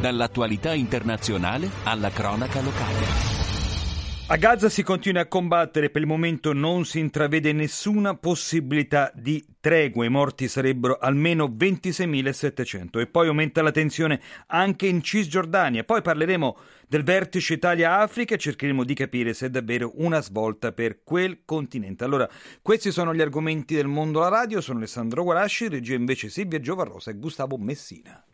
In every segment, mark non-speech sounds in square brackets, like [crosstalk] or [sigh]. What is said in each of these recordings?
Dall'attualità internazionale alla cronaca locale. A Gaza si continua a combattere, per il momento non si intravede nessuna possibilità di tregua, i morti sarebbero almeno 26.700 e poi aumenta la tensione anche in Cisgiordania. Poi parleremo del vertice Italia-Africa e cercheremo di capire se è davvero una svolta per quel continente. Allora, questi sono gli argomenti del mondo alla radio, sono Alessandro Guarasci, regia invece Silvia Giovarrosa e Gustavo Messina.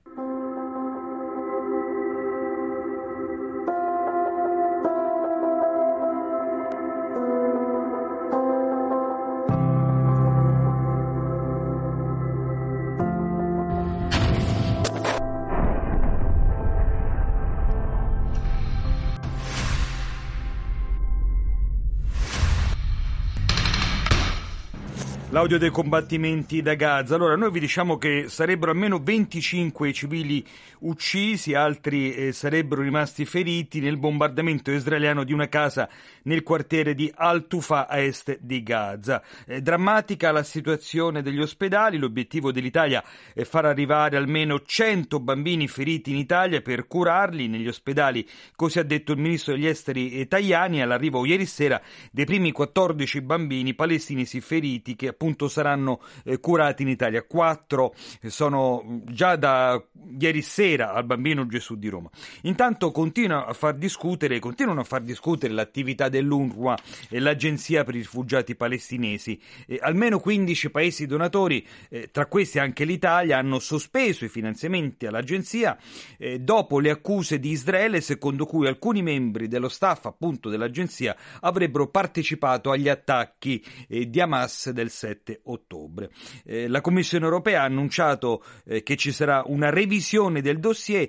L'audio dei combattimenti da Gaza. Allora, noi vi diciamo che sarebbero almeno 25 civili uccisi, altri eh, sarebbero rimasti feriti nel bombardamento israeliano di una casa nel quartiere di Al-Tufa a est di Gaza. Eh, drammatica la situazione degli ospedali, l'obiettivo dell'Italia è far arrivare almeno 100 bambini feriti in Italia per curarli negli ospedali, così ha detto il ministro degli esteri Tajani all'arrivo ieri sera dei primi 14 bambini palestinesi feriti che appunto saranno eh, curati in Italia. Quattro sono già da ieri sera al Bambino Gesù di Roma. Intanto continua a far discutere, continuano a far discutere l'attività dell'UNRWA e l'Agenzia per i rifugiati palestinesi. Eh, almeno 15 paesi donatori, eh, tra questi anche l'Italia, hanno sospeso i finanziamenti all'agenzia eh, dopo le accuse di Israele secondo cui alcuni membri dello staff appunto dell'agenzia avrebbero partecipato agli attacchi eh, di Hamas del 7 7 ottobre. Eh, la Commissione europea ha annunciato eh, che ci sarà una revisione del dossier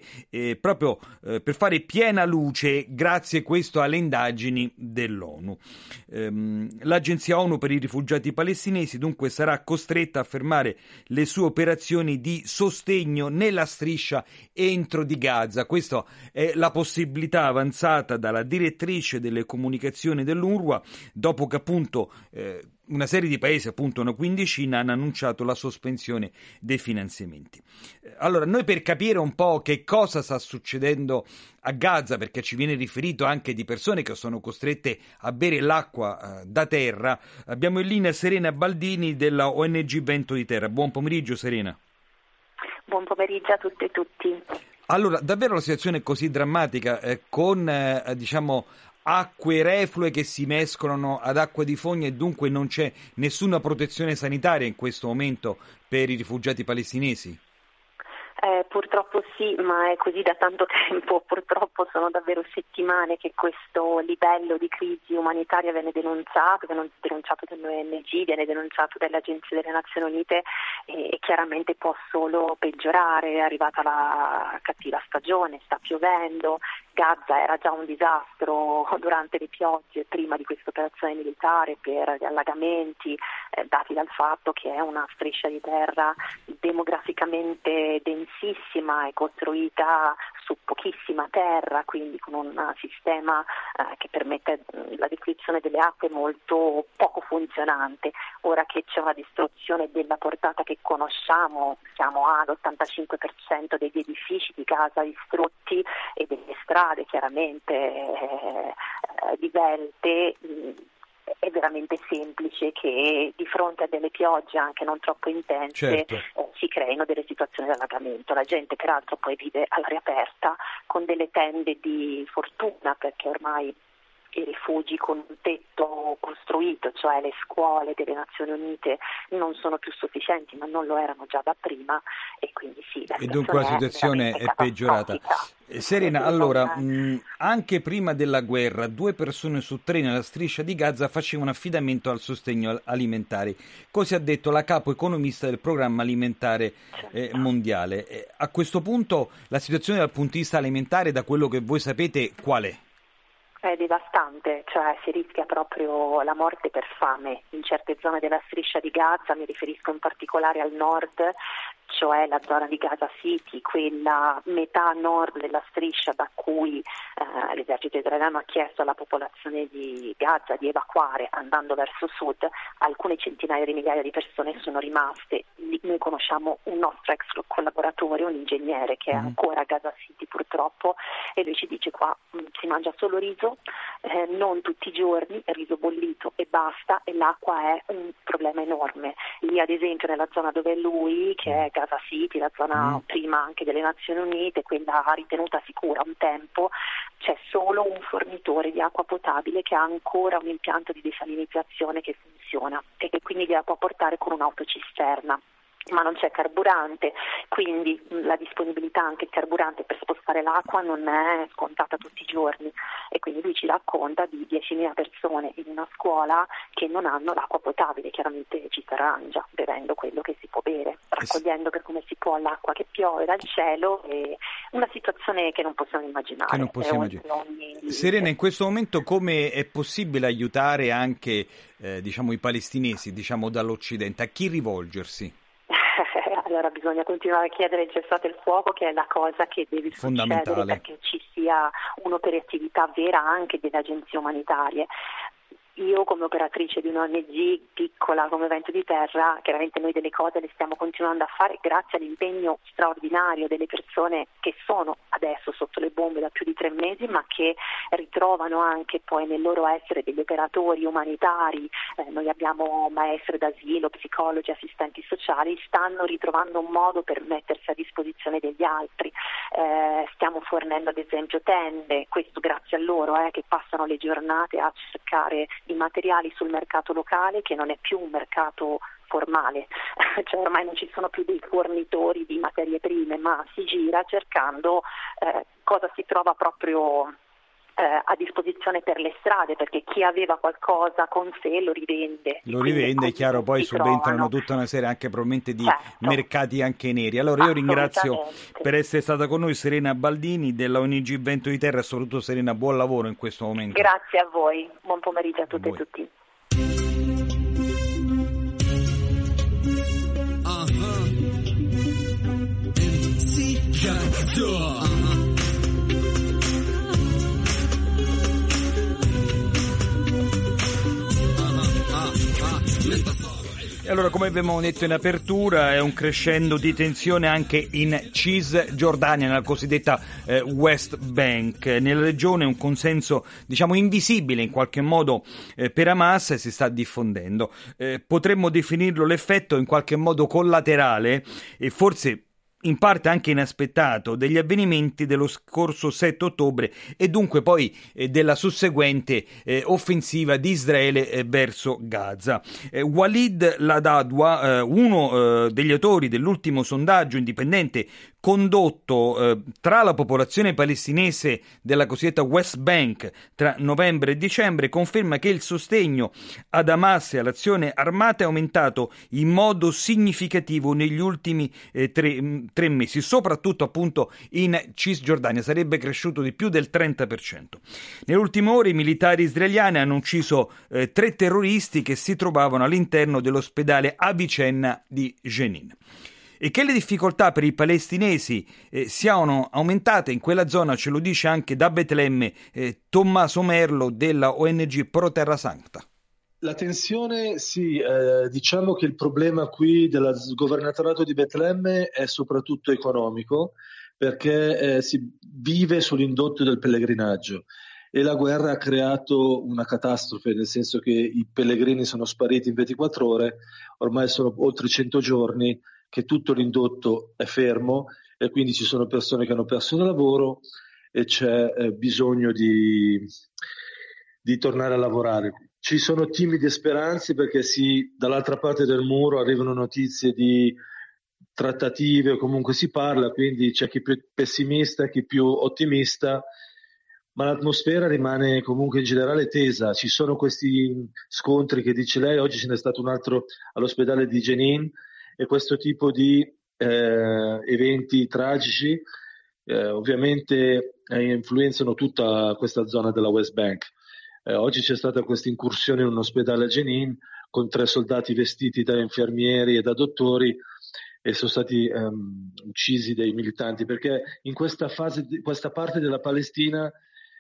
proprio per fare piena luce, grazie questo, alle indagini dell'ONU. Ehm, l'Agenzia ONU per i rifugiati palestinesi dunque sarà costretta a fermare le sue operazioni di sostegno nella striscia entro di Gaza. Questa è la possibilità avanzata dalla direttrice delle comunicazioni dell'UNRWA dopo che appunto eh, una serie di paesi, appunto una quindicina, hanno annunciato la sospensione dei finanziamenti. Eh, allora, noi per capire un po' che cosa sta succedendo a Gaza, perché ci viene riferito anche di persone che sono costrette a bere l'acqua eh, da terra, abbiamo in linea Serena Baldini della ONG Vento di Terra. Buon pomeriggio Serena. Buon pomeriggio a tutte e tutti. Allora, davvero la situazione è così drammatica, eh, con eh, diciamo acque reflue che si mescolano ad acqua di fogna e dunque non c'è nessuna protezione sanitaria in questo momento per i rifugiati palestinesi? Purtroppo sì, ma è così da tanto tempo, [laughs] purtroppo sono davvero settimane che questo livello di crisi umanitaria viene denunciato, viene denunciato dall'ONG, viene denunciato dalle agenzie delle Nazioni Unite e, e chiaramente può solo peggiorare, è arrivata la cattiva stagione, sta piovendo, Gaza era già un disastro [laughs] durante le piogge prima di questa operazione militare per gli allagamenti eh, dati dal fatto che è una striscia di terra demograficamente densissima e costruita su pochissima terra, quindi con un sistema eh, che permette la descrizione delle acque molto poco funzionante. Ora che c'è una distruzione della portata che conosciamo, siamo all'85% degli edifici di Gaza distrutti e delle strade chiaramente eh, divelte è veramente semplice che di fronte a delle piogge anche non troppo intense certo. eh, si creino delle situazioni di allagamento. La gente peraltro poi vive all'aria aperta con delle tende di fortuna perché ormai i rifugi con un tetto costruito, cioè le scuole delle Nazioni Unite non sono più sufficienti, ma non lo erano già da prima e quindi sì. La e dunque la situazione è, è peggiorata. Eh, Serena, allora, mh, anche prima della guerra, due persone su tre nella striscia di Gaza facevano affidamento al sostegno alimentare. Così ha detto la capo economista del programma alimentare eh, certo. mondiale. Eh, a questo punto la situazione dal punto di vista alimentare, da quello che voi sapete, qual è? È devastante, cioè si rischia proprio la morte per fame in certe zone della striscia di Gaza, mi riferisco in particolare al nord, cioè la zona di Gaza City, quella metà nord della striscia da cui eh, l'esercito israeliano ha chiesto alla popolazione di Gaza di evacuare andando verso sud, alcune centinaia di migliaia di persone sono rimaste. Noi conosciamo un nostro ex collaboratore, un ingegnere che è mm. ancora a Gaza City purtroppo e lui ci dice qua mm, si mangia solo riso, eh, non tutti i giorni, riso bollito e basta e l'acqua è un problema enorme. Lì ad esempio nella zona dove è lui, che è Gaza City, la zona mm. prima anche delle Nazioni Unite, quella ritenuta sicura un tempo, c'è solo un fornitore di acqua potabile che ha ancora un impianto di desalinizzazione che funziona e che quindi gliela può portare con un'autocisterna ma non c'è carburante, quindi la disponibilità anche di carburante per spostare l'acqua non è scontata tutti i giorni e quindi lui ci racconta di 10.000 persone in una scuola che non hanno l'acqua potabile, chiaramente ci si arrangia bevendo quello che si può bere, raccogliendo per come si può l'acqua che piove dal cielo una situazione che non possiamo immaginare. Non possiamo immaginare. Serena, in questo momento come è possibile aiutare anche eh, diciamo, i palestinesi diciamo, dall'Occidente? A chi rivolgersi? Allora bisogna continuare a chiedere il cessate il fuoco che è la cosa che deve succedere perché ci sia un'operatività vera anche delle agenzie umanitarie io come operatrice di un'ONG piccola come Vento di Terra, chiaramente noi delle cose le stiamo continuando a fare grazie all'impegno straordinario delle persone che sono adesso sotto le bombe da più di tre mesi, ma che ritrovano anche poi nel loro essere degli operatori umanitari, eh, noi abbiamo maestre d'asilo, psicologi, assistenti sociali, stanno ritrovando un modo per mettersi a disposizione degli altri. Eh, stiamo fornendo ad esempio tende, questo grazie a loro eh, che passano le giornate a cercare i materiali sul mercato locale che non è più un mercato formale, [laughs] cioè ormai non ci sono più dei fornitori di materie prime, ma si gira cercando eh, cosa si trova proprio eh, a disposizione per le strade perché chi aveva qualcosa con sé lo rivende. Lo rivende, è chiaro, poi subentrano trovano. tutta una serie anche probabilmente di certo. mercati anche neri. Allora io ringrazio per essere stata con noi Serena Baldini della ONG Vento di Terra e soprattutto Serena, buon lavoro in questo momento. Grazie a voi, buon pomeriggio a tutte a e tutti. Uh-huh. Allora, come abbiamo detto in apertura, è un crescendo di tensione anche in Cisgiordania, nella cosiddetta eh, West Bank. Nella regione un consenso, diciamo, invisibile in qualche modo eh, per Hamas si sta diffondendo. Eh, potremmo definirlo l'effetto in qualche modo collaterale e forse in parte anche inaspettato, degli avvenimenti dello scorso 7 ottobre e dunque poi eh, della susseguente eh, offensiva di Israele eh, verso Gaza. Eh, Walid Ladadwa, eh, uno eh, degli autori dell'ultimo sondaggio indipendente condotto eh, tra la popolazione palestinese della cosiddetta West Bank tra novembre e dicembre conferma che il sostegno ad Hamas e all'azione armata è aumentato in modo significativo negli ultimi eh, tre, mm, tre, mesi, soprattutto appunto in Cisgiordania, sarebbe cresciuto di più del 30%. Nelle ultime ore i militari israeliani hanno ucciso eh, tre terroristi che si trovavano all'interno dell'ospedale Avicenna di Jenin e che le difficoltà per i palestinesi eh, siano aumentate in quella zona ce lo dice anche da Betlemme eh, Tommaso Merlo della ONG Pro Terra Sancta. La tensione, sì, eh, diciamo che il problema qui del governatorato di Betlemme è soprattutto economico perché eh, si vive sull'indotto del pellegrinaggio e la guerra ha creato una catastrofe, nel senso che i pellegrini sono spariti in 24 ore, ormai sono oltre 100 giorni che tutto l'indotto è fermo e quindi ci sono persone che hanno perso il lavoro e c'è eh, bisogno di, di, tornare a lavorare. Ci sono timide speranze perché sì, dall'altra parte del muro arrivano notizie di trattative o comunque si parla, quindi c'è chi più pessimista, chi più ottimista, ma l'atmosfera rimane comunque in generale tesa. Ci sono questi scontri che dice lei, oggi ce n'è stato un altro all'ospedale di Jenin, e questo tipo di eh, eventi tragici eh, ovviamente eh, influenzano tutta questa zona della West Bank. Eh, oggi c'è stata questa incursione in un ospedale a Jenin con tre soldati vestiti da infermieri e da dottori e sono stati um, uccisi dai militanti perché in questa fase, questa parte della Palestina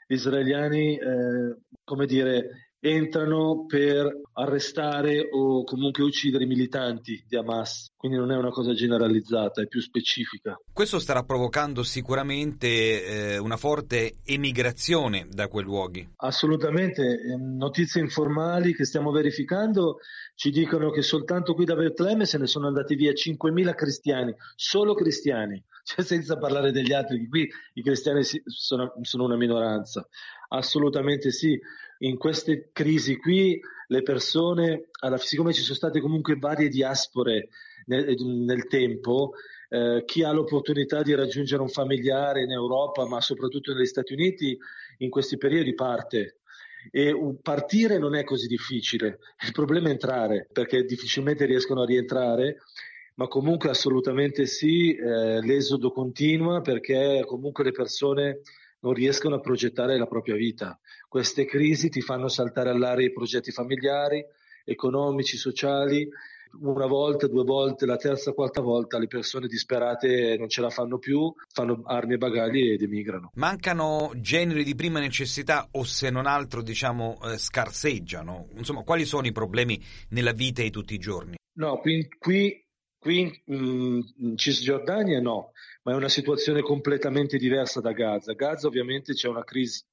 gli israeliani, eh, come dire, entrano per arrestare o comunque uccidere i militanti di Hamas, quindi non è una cosa generalizzata, è più specifica. Questo starà provocando sicuramente eh, una forte emigrazione da quei luoghi. Assolutamente, ehm, notizie informali che stiamo verificando ci dicono che soltanto qui da Betlemme se ne sono andati via 5.000 cristiani, solo cristiani, [laughs] cioè senza parlare degli altri, qui i cristiani sono, sono una minoranza. Assolutamente sì in queste crisi qui le persone, siccome ci sono state comunque varie diaspore nel, nel tempo, eh, chi ha l'opportunità di raggiungere un familiare in Europa, ma soprattutto negli Stati Uniti, in questi periodi parte. E partire non è così difficile, il problema è entrare, perché difficilmente riescono a rientrare, ma comunque assolutamente sì, eh, l'esodo continua perché comunque le persone non riescono a progettare la propria vita. Queste crisi ti fanno saltare all'aria i progetti familiari, economici, sociali. Una volta, due volte, la terza, quarta volta le persone disperate non ce la fanno più, fanno armi e bagagli ed emigrano. Mancano generi di prima necessità o se non altro diciamo eh, scarseggiano? Insomma, quali sono i problemi nella vita di tutti i giorni? No, qui, qui, qui in, in Cisgiordania no, ma è una situazione completamente diversa da Gaza. Gaza ovviamente c'è una crisi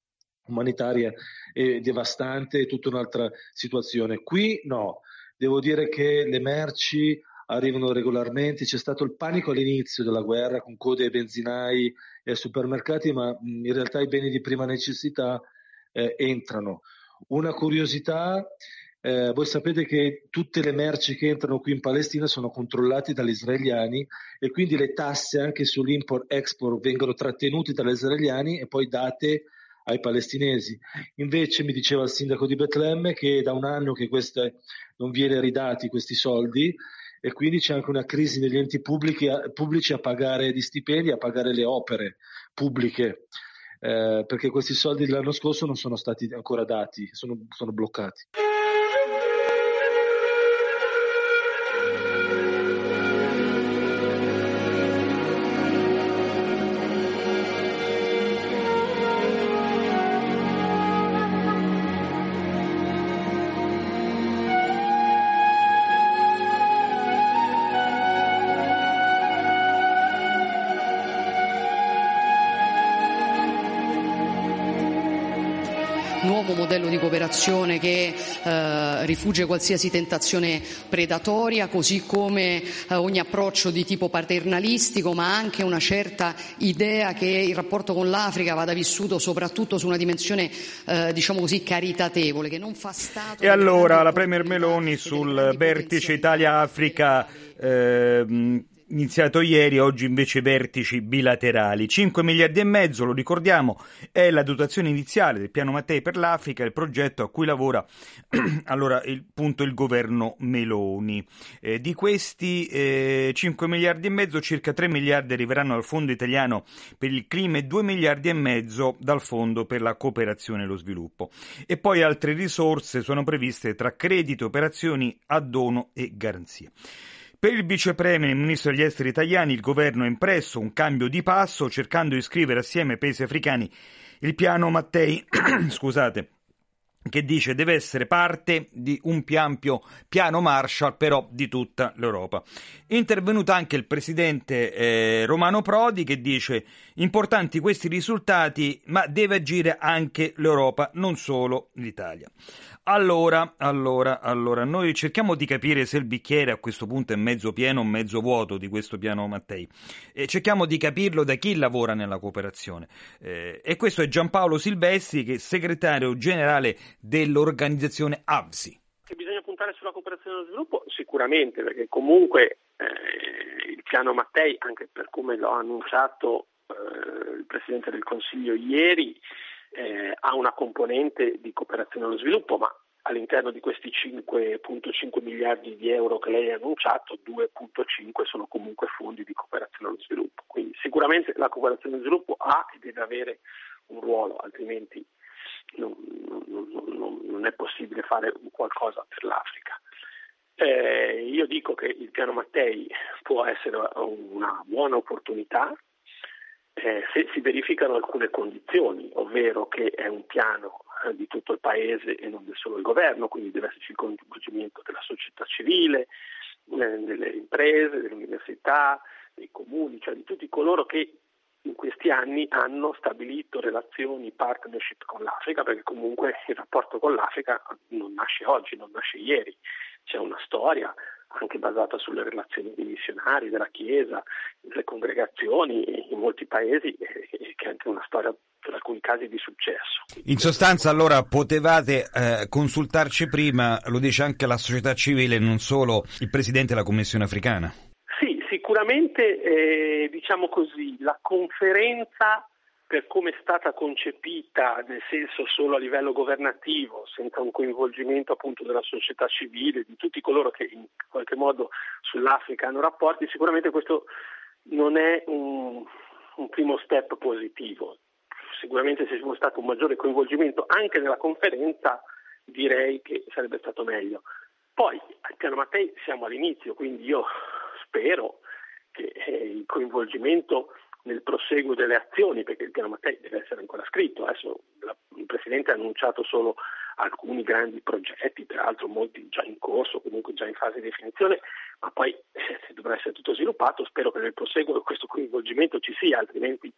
umanitaria è devastante, è tutta un'altra situazione. Qui no, devo dire che le merci arrivano regolarmente, c'è stato il panico all'inizio della guerra con code ai benzinai e ai supermercati, ma in realtà i beni di prima necessità eh, entrano. Una curiosità, eh, voi sapete che tutte le merci che entrano qui in Palestina sono controllate dagli israeliani e quindi le tasse anche sull'import-export vengono trattenute dagli israeliani e poi date ai palestinesi. Invece mi diceva il sindaco di Betlemme che da un anno che queste, non viene ridati questi soldi e quindi c'è anche una crisi negli enti pubblici a, pubblici a pagare gli stipendi, a pagare le opere pubbliche. Eh, perché questi soldi dell'anno scorso non sono stati ancora dati, sono, sono bloccati. Cooperazione che eh, rifugge qualsiasi tentazione predatoria, così come eh, ogni approccio di tipo paternalistico, ma anche una certa idea che il rapporto con l'Africa vada vissuto soprattutto su una dimensione, eh, diciamo così, caritatevole, che non fa Stato. E allora la Premier Meloni sul vertice Italia-Africa. Eh, iniziato ieri, oggi invece vertici bilaterali. 5 miliardi e mezzo, lo ricordiamo, è la dotazione iniziale del piano Mattei per l'Africa, il progetto a cui lavora [clears throat] allora il, punto il governo Meloni. Eh, di questi eh, 5 miliardi e mezzo, circa 3 miliardi arriveranno dal Fondo italiano per il clima e 2 miliardi e mezzo dal Fondo per la cooperazione e lo sviluppo. E poi altre risorse sono previste tra credito, operazioni a dono e garanzie. Per il vicepremier e ministro degli esteri italiani il governo ha impresso un cambio di passo cercando di scrivere assieme ai paesi africani il piano Mattei, [clears throat] scusate, che dice deve essere parte di un più ampio piano Marshall però di tutta l'Europa. Intervenuto anche il presidente eh, Romano Prodi che dice importanti questi risultati ma deve agire anche l'Europa, non solo l'Italia. Allora, allora, allora, noi cerchiamo di capire se il bicchiere a questo punto è mezzo pieno o mezzo vuoto di questo piano Mattei. E cerchiamo di capirlo da chi lavora nella cooperazione. Eh, e questo è Giampaolo Silvestri, che è segretario generale dell'organizzazione AVSI. Che bisogna puntare sulla cooperazione e lo sviluppo? Sicuramente, perché comunque eh, il piano Mattei, anche per come l'ho annunciato eh, il Presidente del Consiglio ieri, eh, ha una componente di cooperazione allo sviluppo, ma all'interno di questi 5.5 miliardi di euro che lei ha annunciato, 2.5 sono comunque fondi di cooperazione allo sviluppo. Quindi sicuramente la cooperazione allo sviluppo ha e deve avere un ruolo, altrimenti non, non, non è possibile fare qualcosa per l'Africa. Eh, io dico che il piano Mattei può essere una buona opportunità eh, se si verificano alcune condizioni, ovvero che è un piano eh, di tutto il Paese e non solo il governo, quindi deve esserci il coinvolgimento della società civile, eh, delle imprese, delle università, dei comuni, cioè di tutti coloro che in questi anni hanno stabilito relazioni, partnership con l'Africa, perché comunque il rapporto con l'Africa non nasce oggi, non nasce ieri, c'è una storia anche basata sulle relazioni dei missionari, della Chiesa, delle congregazioni in molti paesi, che è anche una storia per alcuni casi di successo. In sostanza allora potevate eh, consultarci prima, lo dice anche la società civile, non solo il Presidente della Commissione africana. Sì, sicuramente eh, diciamo così, la conferenza per come è stata concepita, nel senso solo a livello governativo, senza un coinvolgimento appunto della società civile, di tutti coloro che in qualche modo sull'Africa hanno rapporti, sicuramente questo non è un, un primo step positivo. Sicuramente se ci fosse stato un maggiore coinvolgimento anche nella conferenza direi che sarebbe stato meglio. Poi al piano Mattei siamo all'inizio, quindi io spero che eh, il coinvolgimento nel proseguo delle azioni, perché il piano Mattei deve essere ancora scritto. Adesso la, il Presidente ha annunciato solo alcuni grandi progetti, peraltro molti già in corso, comunque già in fase di definizione, ma poi eh, se dovrà essere tutto sviluppato spero che nel proseguo questo coinvolgimento ci sia, altrimenti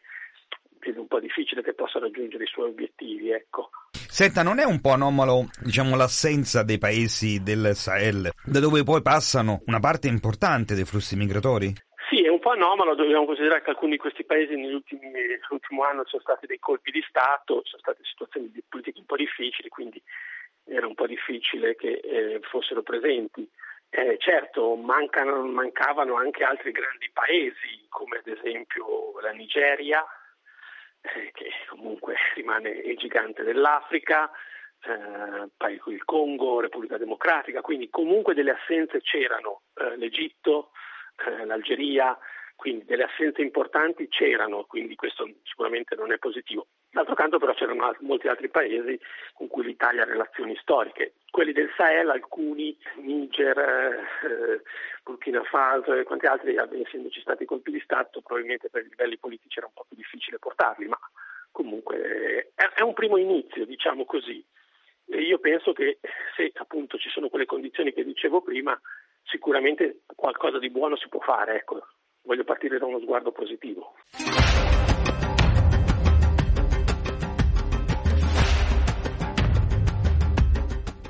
è un po' difficile che possa raggiungere i suoi obiettivi. Ecco. Senta, non è un po' anomalo diciamo, l'assenza dei paesi del Sahel, da dove poi passano una parte importante dei flussi migratori? Po' anomalo, dobbiamo considerare che alcuni di questi paesi nell'ultimo anno sono stati dei colpi di Stato, sono state situazioni di politiche un po' difficili, quindi era un po' difficile che eh, fossero presenti. Eh, certo, mancano, mancavano anche altri grandi paesi, come ad esempio la Nigeria, eh, che comunque rimane il gigante dell'Africa, eh, il Congo, Repubblica Democratica, quindi comunque delle assenze c'erano, eh, l'Egitto, eh, l'Algeria, quindi delle assenze importanti c'erano, quindi questo sicuramente non è positivo. D'altro canto però c'erano molti altri paesi con cui l'Italia ha relazioni storiche, quelli del Sahel, alcuni, Niger, eh, Burkina Faso e quanti altri, essendoci stati colpi di Stato, probabilmente per i livelli politici era un po' più difficile portarli, ma comunque è, è un primo inizio, diciamo così. E io penso che se appunto ci sono quelle condizioni che dicevo prima, sicuramente qualcosa di buono si può fare. Ecco. Voglio partire da uno sguardo positivo.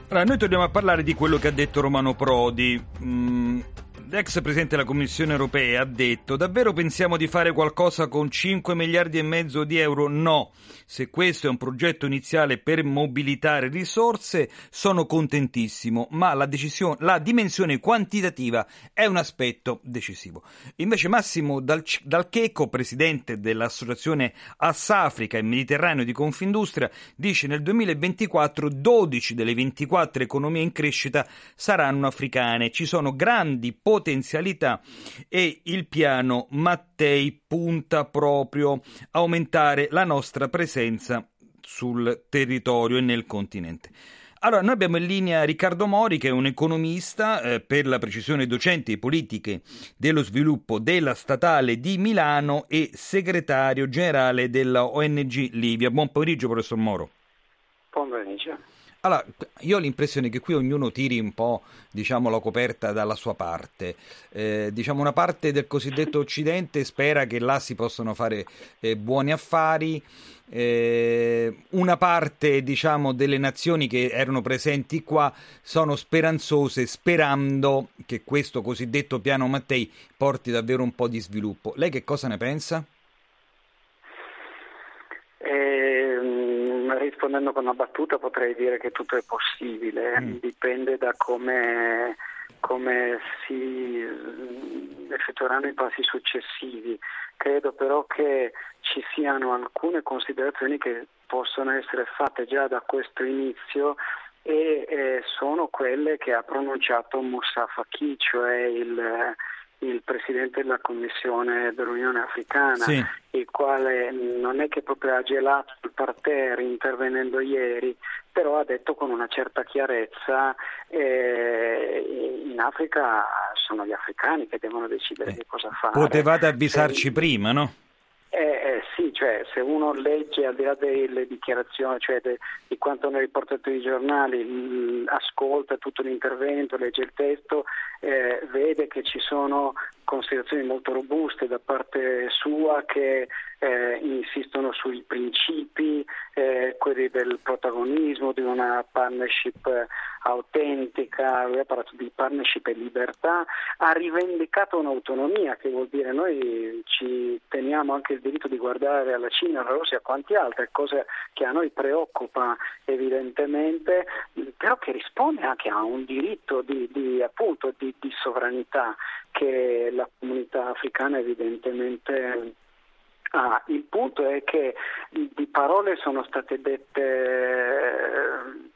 Allora, noi torniamo a parlare di quello che ha detto Romano Prodi. Mm, l'ex Presidente della Commissione europea ha detto davvero pensiamo di fare qualcosa con 5 miliardi e mezzo di euro? No. Se questo è un progetto iniziale per mobilitare risorse sono contentissimo, ma la, decisione, la dimensione quantitativa è un aspetto decisivo. Invece Massimo Dal, Dalcheco, Presidente dell'Associazione Ass-Africa e Mediterraneo di Confindustria, dice nel 2024 12 delle 24 economie in crescita saranno africane. Ci sono grandi potenzialità potenzialità e il piano Mattei punta proprio a aumentare la nostra presenza sul territorio e nel continente. Allora, noi abbiamo in linea Riccardo Mori, che è un economista, eh, per la precisione docente di politiche dello sviluppo della Statale di Milano e segretario generale della ONG Livia. Buon pomeriggio, professor Moro. Buon pomeriggio. Allora, io ho l'impressione che qui ognuno tiri un po' diciamo, la coperta dalla sua parte. Eh, diciamo una parte del cosiddetto Occidente spera che là si possano fare eh, buoni affari. Eh, una parte diciamo, delle nazioni che erano presenti qua sono speranzose sperando che questo cosiddetto piano Mattei porti davvero un po' di sviluppo. Lei che cosa ne pensa? Rispondendo con una battuta potrei dire che tutto è possibile, mm. dipende da come, come si mm, effettueranno i passi successivi. Credo però che ci siano alcune considerazioni che possono essere fatte già da questo inizio e eh, sono quelle che ha pronunciato Moussa Faki, cioè il il Presidente della Commissione dell'Unione Africana, sì. il quale non è che proprio ha gelato il parterre intervenendo ieri, però ha detto con una certa chiarezza eh, in Africa sono gli africani che devono decidere eh. che cosa fare. Potevate avvisarci Se... prima, no? Eh, eh, sì, cioè se uno legge al di là delle dichiarazioni, cioè de, di quanto hanno riportato i giornali, mh, ascolta tutto l'intervento, legge il testo, eh, vede che ci sono considerazioni molto robuste da parte sua che eh, insistono sui principi, eh, quelli del protagonismo, di una partnership autentica, lui ha parlato di partnership e libertà, ha rivendicato un'autonomia che vuol dire noi ci teniamo anche il diritto di guardare alla Cina, alla Russia, a quanti altri, cosa che a noi preoccupa evidentemente, però che risponde anche a un diritto di, di, appunto, di, di sovranità che la comunità africana evidentemente ha. Il punto è che di parole sono state dette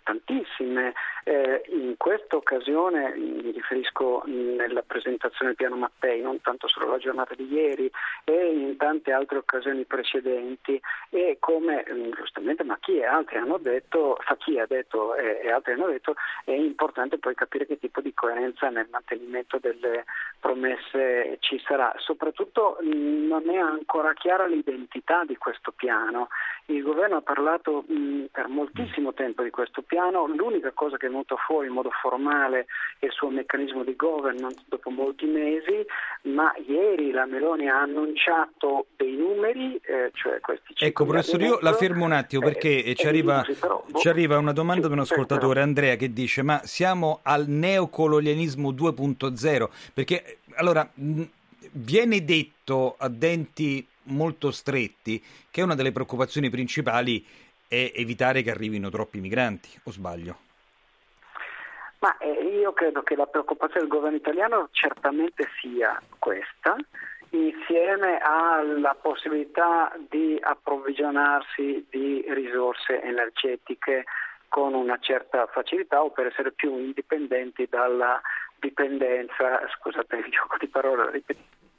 tantissime. Eh, in questa occasione, mi riferisco nella presentazione del piano Mattei, non tanto solo la giornata di ieri, e in tante altre occasioni precedenti, e come mm, giustamente Macchi e altri hanno detto, Facchi ha detto e, e altri hanno detto, è importante poi capire che tipo di coerenza nel mantenimento delle promesse ci sarà. Soprattutto mm, non è ancora chiara l'identità di questo piano. Il governo ha parlato mh, per moltissimo tempo di questo piano, l'unica cosa che è venuta fuori in modo formale il suo meccanismo di governance dopo molti mesi, ma ieri la Meloni ha annunciato dei numeri, eh, cioè questi Ecco professore, io la fermo un attimo perché eh, ci, arriva, però, ci, arriva, una domanda sì, da un ascoltatore, Andrea, che dice ma siamo al neocolonialismo 2.0? Perché allora viene detto a denti molto stretti che una delle preoccupazioni principali è evitare che arrivino troppi migranti, o sbaglio? Ma eh, io credo che la preoccupazione del governo italiano certamente sia questa, insieme alla possibilità di approvvigionarsi di risorse energetiche con una certa facilità o per essere più indipendenti dalla dipendenza, scusate il gioco di parole,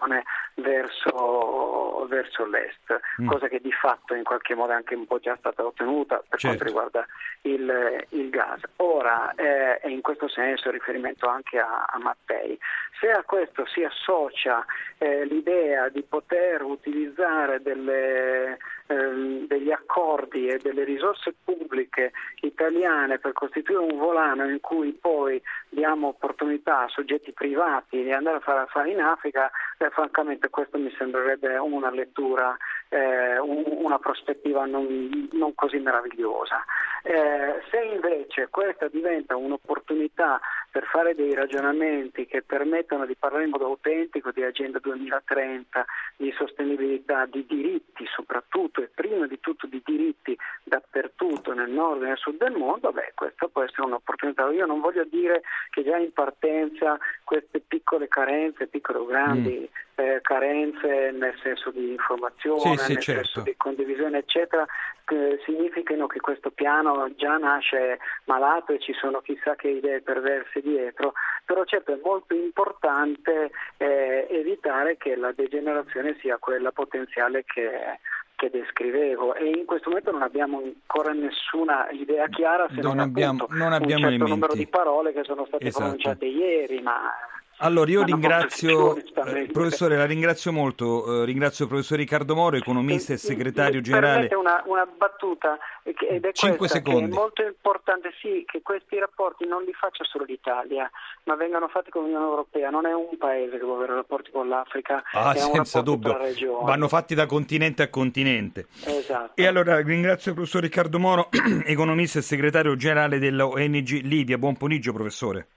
ripetizione, verso, verso l'est, mm. cosa che di fatto in qualche modo è anche un po' già stata ottenuta per certo. quanto riguarda il, il gas. Ora, eh, e in questo senso riferimento anche a, a Mattei, se a questo si associa eh, l'idea di poter utilizzare delle, ehm, degli accordi e delle risorse pubbliche italiane per costituire un volano in cui poi diamo opportunità a soggetti privati di andare a fare affari in Africa, eh, francamente questo mi sembrerebbe una lettura, eh, un, una prospettiva non, non così meravigliosa. Eh, se invece questa diventa un'opportunità per fare dei ragionamenti che permettano di parlare in modo autentico di Agenda 2030, di sostenibilità, di diritti soprattutto e prima di tutto di diritti dappertutto nel nord e nel sud del mondo, beh, questa può essere un'opportunità. Io non voglio dire che già in partenza queste piccole carenze, piccole o grandi mm. eh, carenze nel senso di informazione, sì, sì, nel certo. senso di condivisione, eccetera, eh, significano che questo piano già nasce malato e ci sono chissà che idee perverse dietro, però certo è molto importante eh, evitare che la degenerazione sia quella potenziale che che descrivevo e in questo momento non abbiamo ancora nessuna idea chiara se non, non abbiamo, non abbiamo un certo numero di parole che sono state esatto. pronunciate ieri, ma allora io ringrazio, eh, professore, la ringrazio molto, eh, ringrazio il professor Riccardo Moro, economista e segretario generale. Una, una battuta, ed è Cinque secondi. è molto importante sì, che questi rapporti non li faccia solo l'Italia, ma vengano fatti con l'Unione Europea, non è un paese che vuole avere rapporti con l'Africa, ah, senza dubbio, vanno fatti da continente a continente. Esatto. E allora ringrazio il professor Riccardo Moro, [clears throat] economista e segretario generale dell'ONG Libia, buon pomeriggio professore.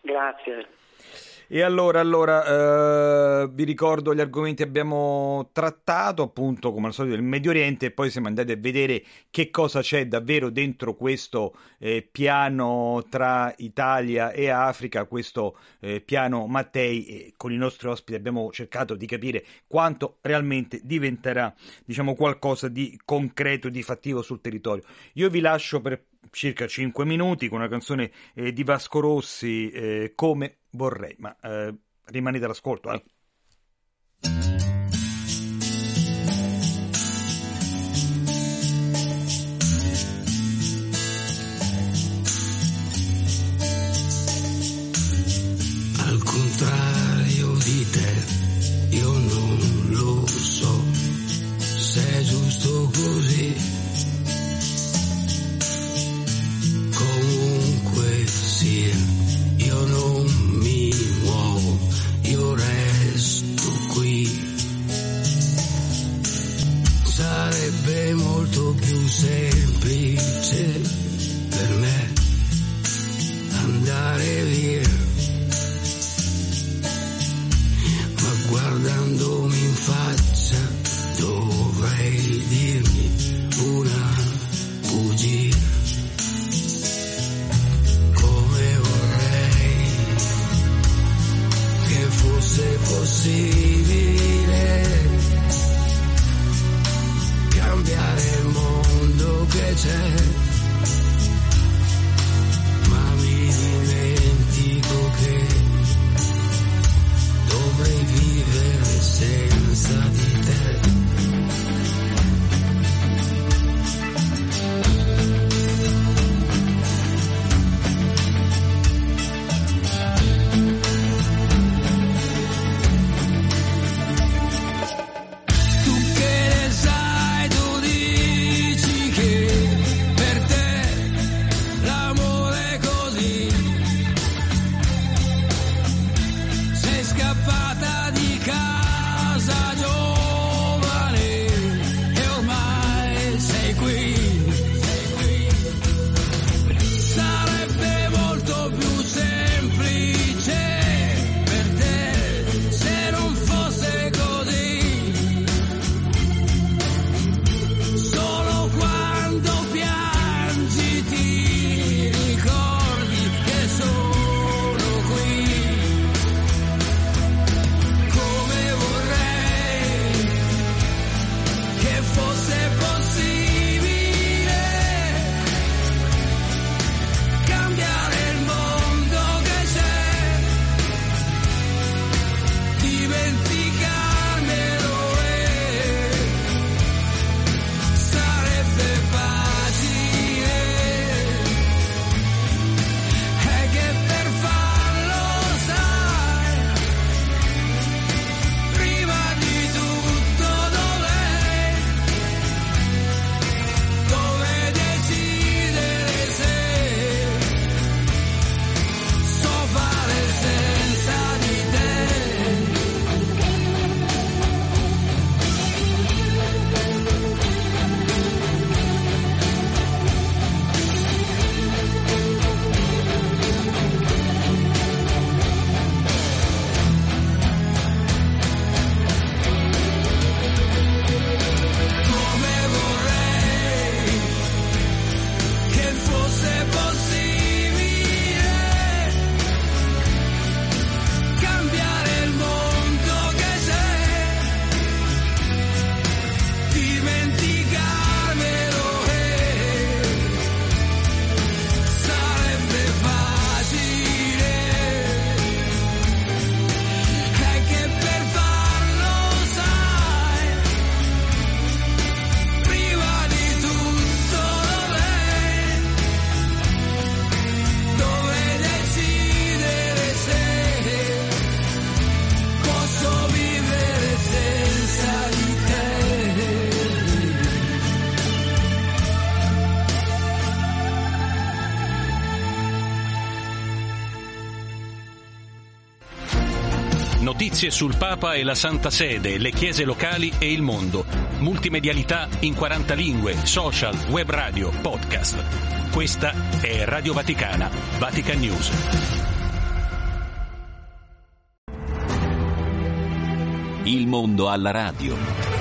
Grazie. E allora, allora eh, vi ricordo gli argomenti che abbiamo trattato, appunto come al solito del Medio Oriente, e poi siamo andati a vedere che cosa c'è davvero dentro questo eh, piano tra Italia e Africa, questo eh, piano Mattei. E con i nostri ospiti abbiamo cercato di capire quanto realmente diventerà, diciamo, qualcosa di concreto, di fattivo sul territorio. Io vi lascio per circa 5 minuti con una canzone eh, di Vasco Rossi eh, come vorrei, ma eh, rimanete all'ascolto. Eh. notizie sul Papa e la Santa Sede, le chiese locali e il mondo. Multimedialità in 40 lingue, social, web radio, podcast. Questa è Radio Vaticana, Vatican News. Il mondo alla radio.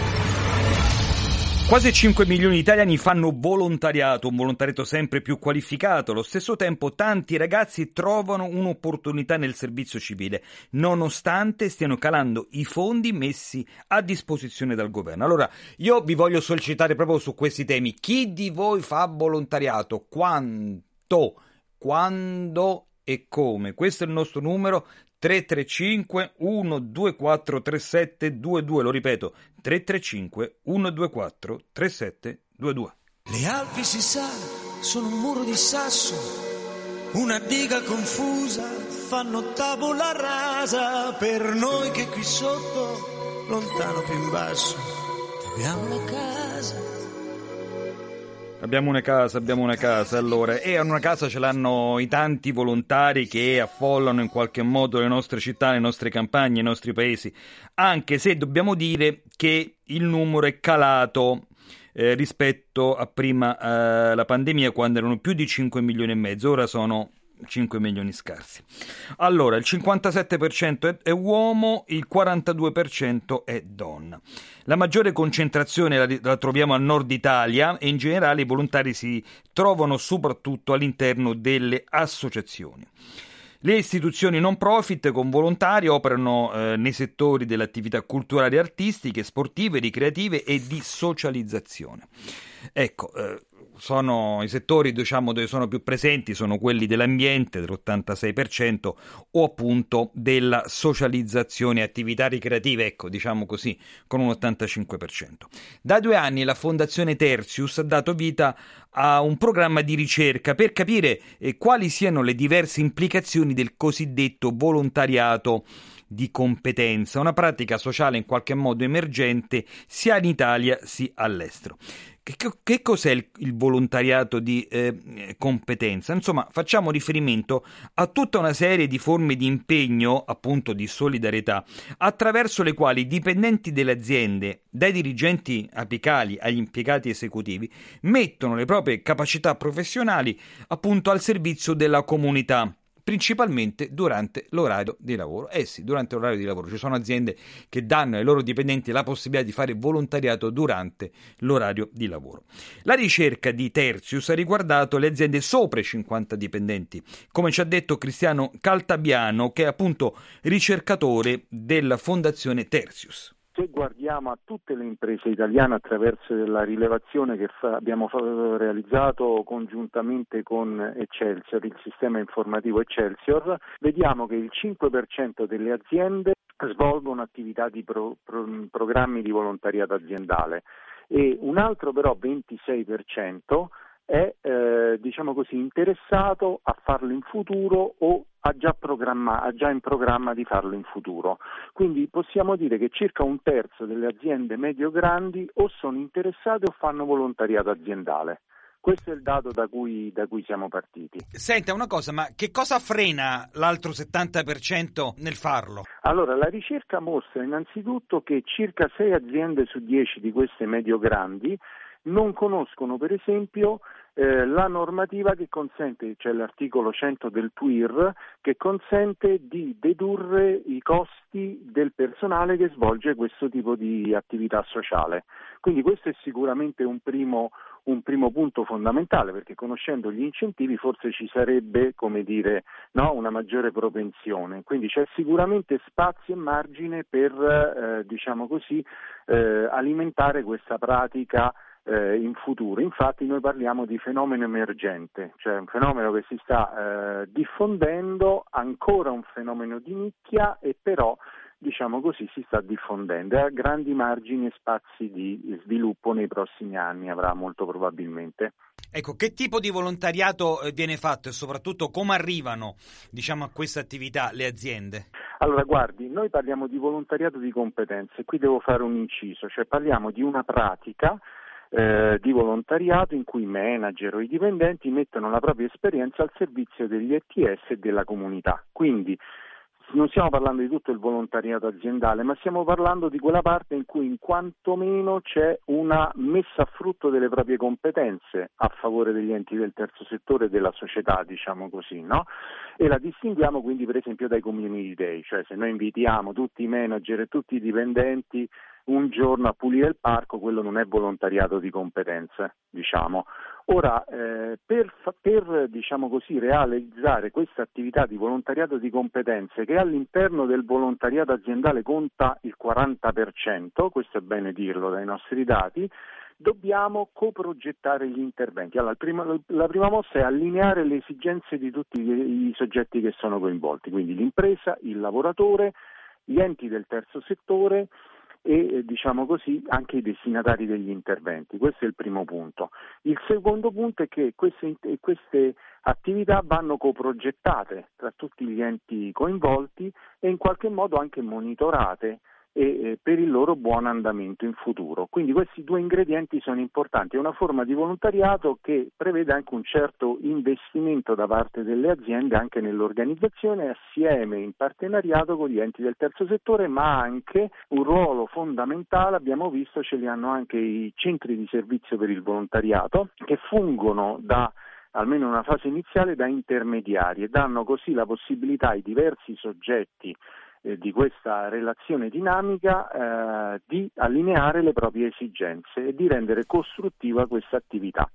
Quasi 5 milioni di italiani fanno volontariato, un volontariato sempre più qualificato. Allo stesso tempo tanti ragazzi trovano un'opportunità nel servizio civile, nonostante stiano calando i fondi messi a disposizione dal governo. Allora, io vi voglio sollecitare proprio su questi temi. Chi di voi fa volontariato? Quanto? Quando e come? Questo è il nostro numero 335 124 3722, lo ripeto, 335 124 3722. Le Alpi si sa, sono un muro di sasso, una diga confusa, fanno tavola rasa per noi che qui sotto, lontano più in basso, abbiamo la casa. Abbiamo una casa, abbiamo una casa, allora, e una casa ce l'hanno i tanti volontari che affollano in qualche modo le nostre città, le nostre campagne, i nostri paesi, anche se dobbiamo dire che il numero è calato eh, rispetto a prima eh, la pandemia, quando erano più di 5 milioni e mezzo, ora sono 5 milioni scarsi. Allora, il 57% è uomo, il 42% è donna. La maggiore concentrazione la, troviamo al nord Italia e in generale i volontari si trovano soprattutto all'interno delle associazioni. Le istituzioni non profit con volontari operano eh, nei settori delle attività culturali, artistiche, sportive, ricreative e di socializzazione. Ecco, eh, sono i settori diciamo, dove sono più presenti sono quelli dell'ambiente dell'86% o appunto della socializzazione attività ricreative, ecco, diciamo così, con un 85%. Da due anni la Fondazione Tertius ha dato vita a un programma di ricerca per capire eh, quali siano le diverse implicazioni del cosiddetto volontariato di competenza, una pratica sociale in qualche modo emergente sia in Italia sia all'estero. Che, che cos'è il, il, volontariato di eh, competenza? Insomma, facciamo riferimento a tutta una serie di forme di impegno, appunto di solidarietà, attraverso le quali i dipendenti delle aziende, dai dirigenti apicali agli impiegati esecutivi, mettono le proprie capacità professionali appunto al servizio della comunità principalmente durante l'orario di lavoro. Eh sì, durante l'orario di lavoro ci sono aziende che danno ai loro dipendenti la possibilità di fare volontariato durante l'orario di lavoro. La ricerca di Terzius ha riguardato le aziende sopra i 50 dipendenti, come ci ha detto Cristiano Caltabiano, che è appunto ricercatore della Fondazione Terzius se guardiamo a tutte le imprese italiane attraverso la rilevazione che fa, abbiamo realizzato congiuntamente con Excelsior, il sistema informativo Excelsior, vediamo che il 5% delle aziende svolgono attività di pro, pro, programmi di volontariato aziendale e un altro però 26% è eh, diciamo così, interessato a farlo in futuro o ha già, ha già, in programma di farlo in futuro. Quindi possiamo dire che circa un terzo delle aziende medio-grandi o sono interessate o fanno volontariato aziendale. Questo è il dato da cui, da cui, siamo partiti. Senta una cosa, ma che cosa frena l'altro 70% nel farlo? Allora, la ricerca mostra innanzitutto che circa 6 aziende su 10 di queste medio-grandi non conoscono per esempio eh, la normativa che consente, cioè l'articolo 100 del TWIR, che consente di dedurre i costi del personale che svolge questo tipo di attività sociale. Quindi questo è sicuramente un primo, un primo punto fondamentale perché conoscendo gli incentivi forse ci sarebbe dire, no, una maggiore propensione. Quindi c'è sicuramente spazio e margine per eh, diciamo così, eh, alimentare questa pratica eh, in futuro. Infatti noi parliamo di fenomeno emergente, cioè un fenomeno che si sta eh, diffondendo, ancora un fenomeno di nicchia e però diciamo così si sta diffondendo e ha grandi margini e spazi di sviluppo nei prossimi anni avrà molto probabilmente. Ecco, che tipo di volontariato eh, viene fatto e soprattutto come arrivano diciamo, a questa attività le aziende? Allora, guardi, noi parliamo di volontariato di competenze, qui devo fare un inciso, cioè parliamo di una pratica eh, di volontariato in cui i manager o i dipendenti mettono la propria esperienza al servizio degli ETS e della comunità. Quindi non stiamo parlando di tutto il volontariato aziendale, ma stiamo parlando di quella parte in cui in quanto meno c'è una messa a frutto delle proprie competenze a favore degli enti del terzo settore e della società, diciamo così, no? E la distinguiamo quindi per esempio dai community day, cioè se noi invitiamo tutti i manager e tutti i dipendenti un giorno a pulire il parco, quello non è volontariato di competenze, diciamo. Ora, eh, per, per diciamo così, realizzare questa attività di volontariato di competenze che all'interno del volontariato aziendale conta il 40%, questo è bene dirlo dai nostri dati, dobbiamo coprogettare gli interventi. Allora, prima, la prima mossa è allineare le esigenze di tutti i soggetti che sono coinvolti, quindi l'impresa, il lavoratore, gli enti del terzo settore, e eh, diciamo così anche i destinatari degli interventi. Questo è il primo punto. Il secondo punto è che queste, queste attività vanno coprogettate tra tutti gli enti coinvolti e in qualche modo anche monitorate e eh, per il loro buon andamento in futuro. Quindi questi due ingredienti sono importanti, è una forma di volontariato che prevede anche un certo investimento da parte delle aziende anche nell'organizzazione assieme in partenariato con gli enti del terzo settore, ma anche un ruolo fondamentale, abbiamo visto, ce li hanno anche i centri di servizio per il volontariato che fungono da almeno in una fase iniziale da intermediari e danno così la possibilità ai diversi soggetti eh, di questa relazione dinamica eh, di allineare le proprie esigenze e di rendere costruttiva questa attività.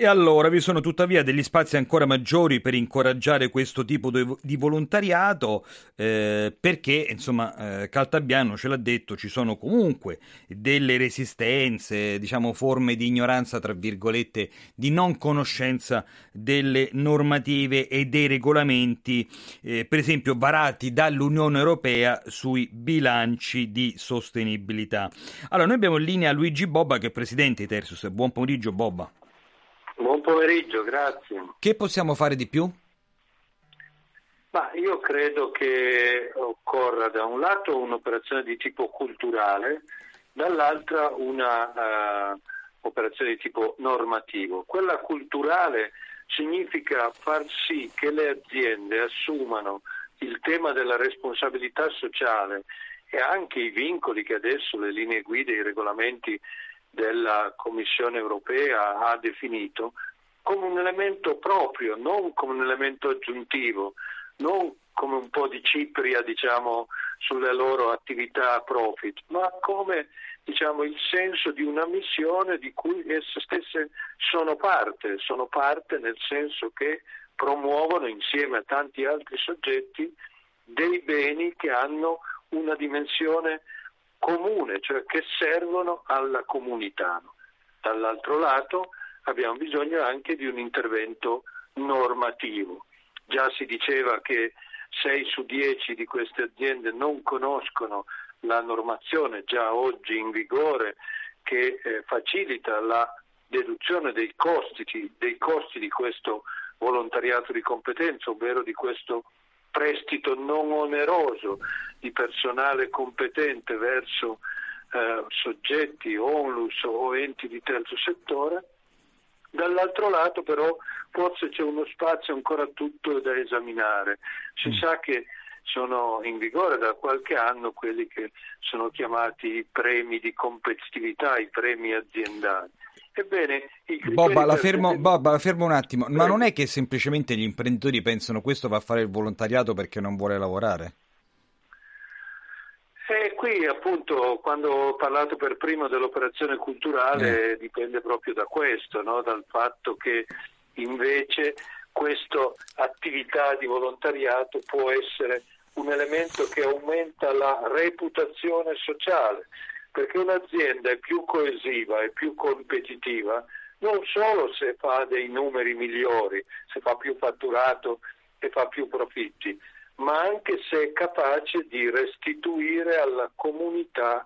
E allora vi sono tuttavia degli spazi ancora maggiori per incoraggiare questo tipo di volontariato eh, perché insomma eh, Caltabiano ce l'ha detto ci sono comunque delle resistenze diciamo forme di ignoranza tra virgolette di non conoscenza delle normative e dei regolamenti eh, per esempio varati dall'Unione Europea sui bilanci di sostenibilità. Allora noi abbiamo in linea Luigi Bobba che è presidente di Tersus buon pomeriggio Bobba Buon pomeriggio, grazie. Che possiamo fare di più? Ma io credo che occorra da un lato un'operazione di tipo culturale, dall'altra una uh, operazione di tipo normativo. Quella culturale significa far sì che le aziende assumano il tema della responsabilità sociale e anche i vincoli che adesso le linee guida, i regolamenti della Commissione europea ha definito come un elemento proprio, non come un elemento aggiuntivo, non come un po' di cipria diciamo, sulle loro attività profit, ma come diciamo, il senso di una missione di cui esse stesse sono parte, sono parte nel senso che promuovono insieme a tanti altri soggetti dei beni che hanno una dimensione comune, cioè che servono alla comunità. Dall'altro lato abbiamo bisogno anche di un intervento normativo. Già si diceva che 6 su 10 di queste aziende non conoscono la normazione già oggi in vigore che eh, facilita la deduzione dei costi, dei costi di questo volontariato di competenza, ovvero di questo prestito non oneroso di personale competente verso eh, soggetti onlus o enti di terzo settore. Dall'altro lato però forse c'è uno spazio ancora tutto da esaminare. Si mm. sa che sono in vigore da qualche anno quelli che sono chiamati i premi di competitività, i premi aziendali. Ebbene, Bobba la, fermo, Bobba, la fermo un attimo, ma non è che semplicemente gli imprenditori pensano questo va a fare il volontariato perché non vuole lavorare? E qui appunto quando ho parlato per primo dell'operazione culturale eh. dipende proprio da questo, no? dal fatto che invece questa attività di volontariato può essere un elemento che aumenta la reputazione sociale perché un'azienda è più coesiva e più competitiva non solo se fa dei numeri migliori, se fa più fatturato e fa più profitti, ma anche se è capace di restituire alla comunità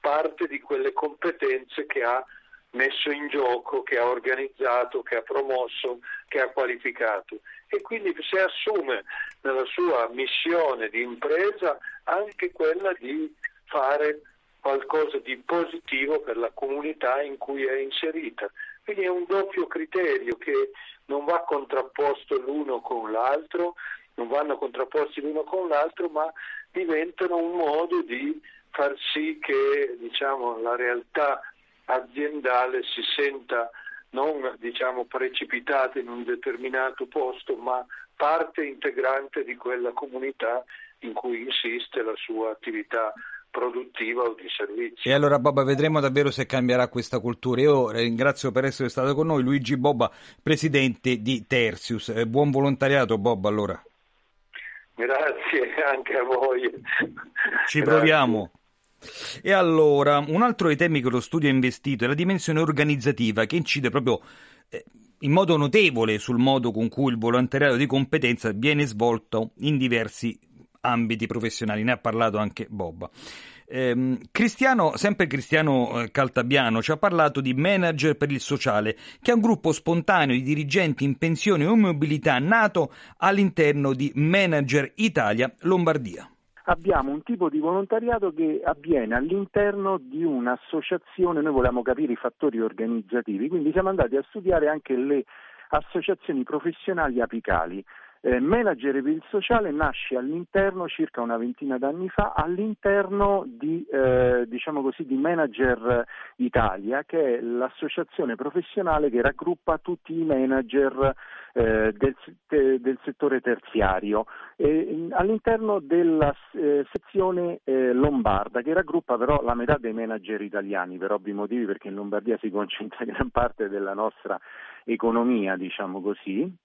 parte di quelle competenze che ha messo in gioco, che ha organizzato, che ha promosso, che ha qualificato. E quindi se assume nella sua missione di impresa anche quella di fare qualcosa di positivo per la comunità in cui è inserita. Quindi è un doppio criterio che non va contrapposto l'uno con l'altro, non vanno contrapposti l'uno con l'altro, ma diventano un modo di far sì che diciamo, la realtà aziendale si senta non diciamo, precipitata in un determinato posto, ma parte integrante di quella comunità in cui insiste la sua attività produttiva o di servizio. E allora Bobba vedremo davvero se cambierà questa cultura. Io ringrazio per essere stato con noi Luigi Bobba, presidente di Terzius. Eh, buon volontariato Bobba allora. Grazie anche a voi. Ci proviamo. E allora, un altro dei temi che lo studio ha investito è la dimensione organizzativa che incide proprio eh, in modo notevole sul modo con cui il volontariato di competenza viene svolto in diversi ambiti professionali. Ne ha parlato anche Bob. Eh, Cristiano, sempre Cristiano eh, Caltabiano, ci ha parlato di Manager per il Sociale, che è un gruppo spontaneo di dirigenti in pensione o mobilità nato all'interno di Manager Italia Lombardia abbiamo un tipo di volontariato che avviene all'interno di un'associazione, noi volevamo capire i fattori organizzativi, quindi siamo andati a studiare anche le associazioni professionali apicali. Eh, Manager per il sociale nasce all'interno, circa una ventina d'anni fa, all'interno di, eh, diciamo così, di Manager Italia, che è l'associazione professionale che raggruppa tutti i manager eh, del, te, del, settore terziario, all'interno della eh, sezione eh, lombarda, che raggruppa però la metà dei manager italiani, per ovvi motivi, perché in Lombardia si concentra [laughs] gran parte della nostra economia, diciamo così.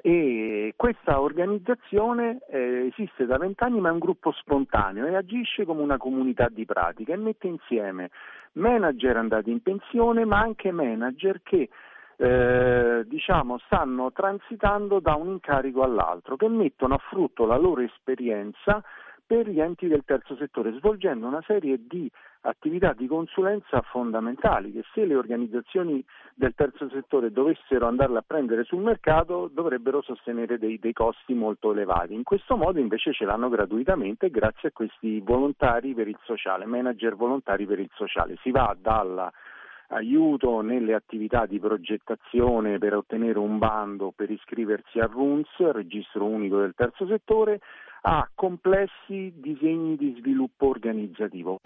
E questa organizzazione eh, esiste da vent'anni ma è un gruppo spontaneo e agisce come una comunità di pratica e mette insieme manager andati in pensione ma anche manager che eh, diciamo, stanno transitando da un incarico all'altro, che mettono a frutto la loro esperienza per gli enti del terzo settore, svolgendo una serie di attività di consulenza fondamentali che se le organizzazioni del terzo settore dovessero andarle a prendere sul mercato dovrebbero sostenere dei, dei costi molto elevati. In questo modo invece ce l'hanno gratuitamente grazie a questi volontari per il sociale, manager volontari per il sociale. Si va dalla aiuto nelle attività di progettazione per ottenere un bando per iscriversi a RUNS, registro unico del terzo settore, a complessi disegni di sviluppo organizzativo.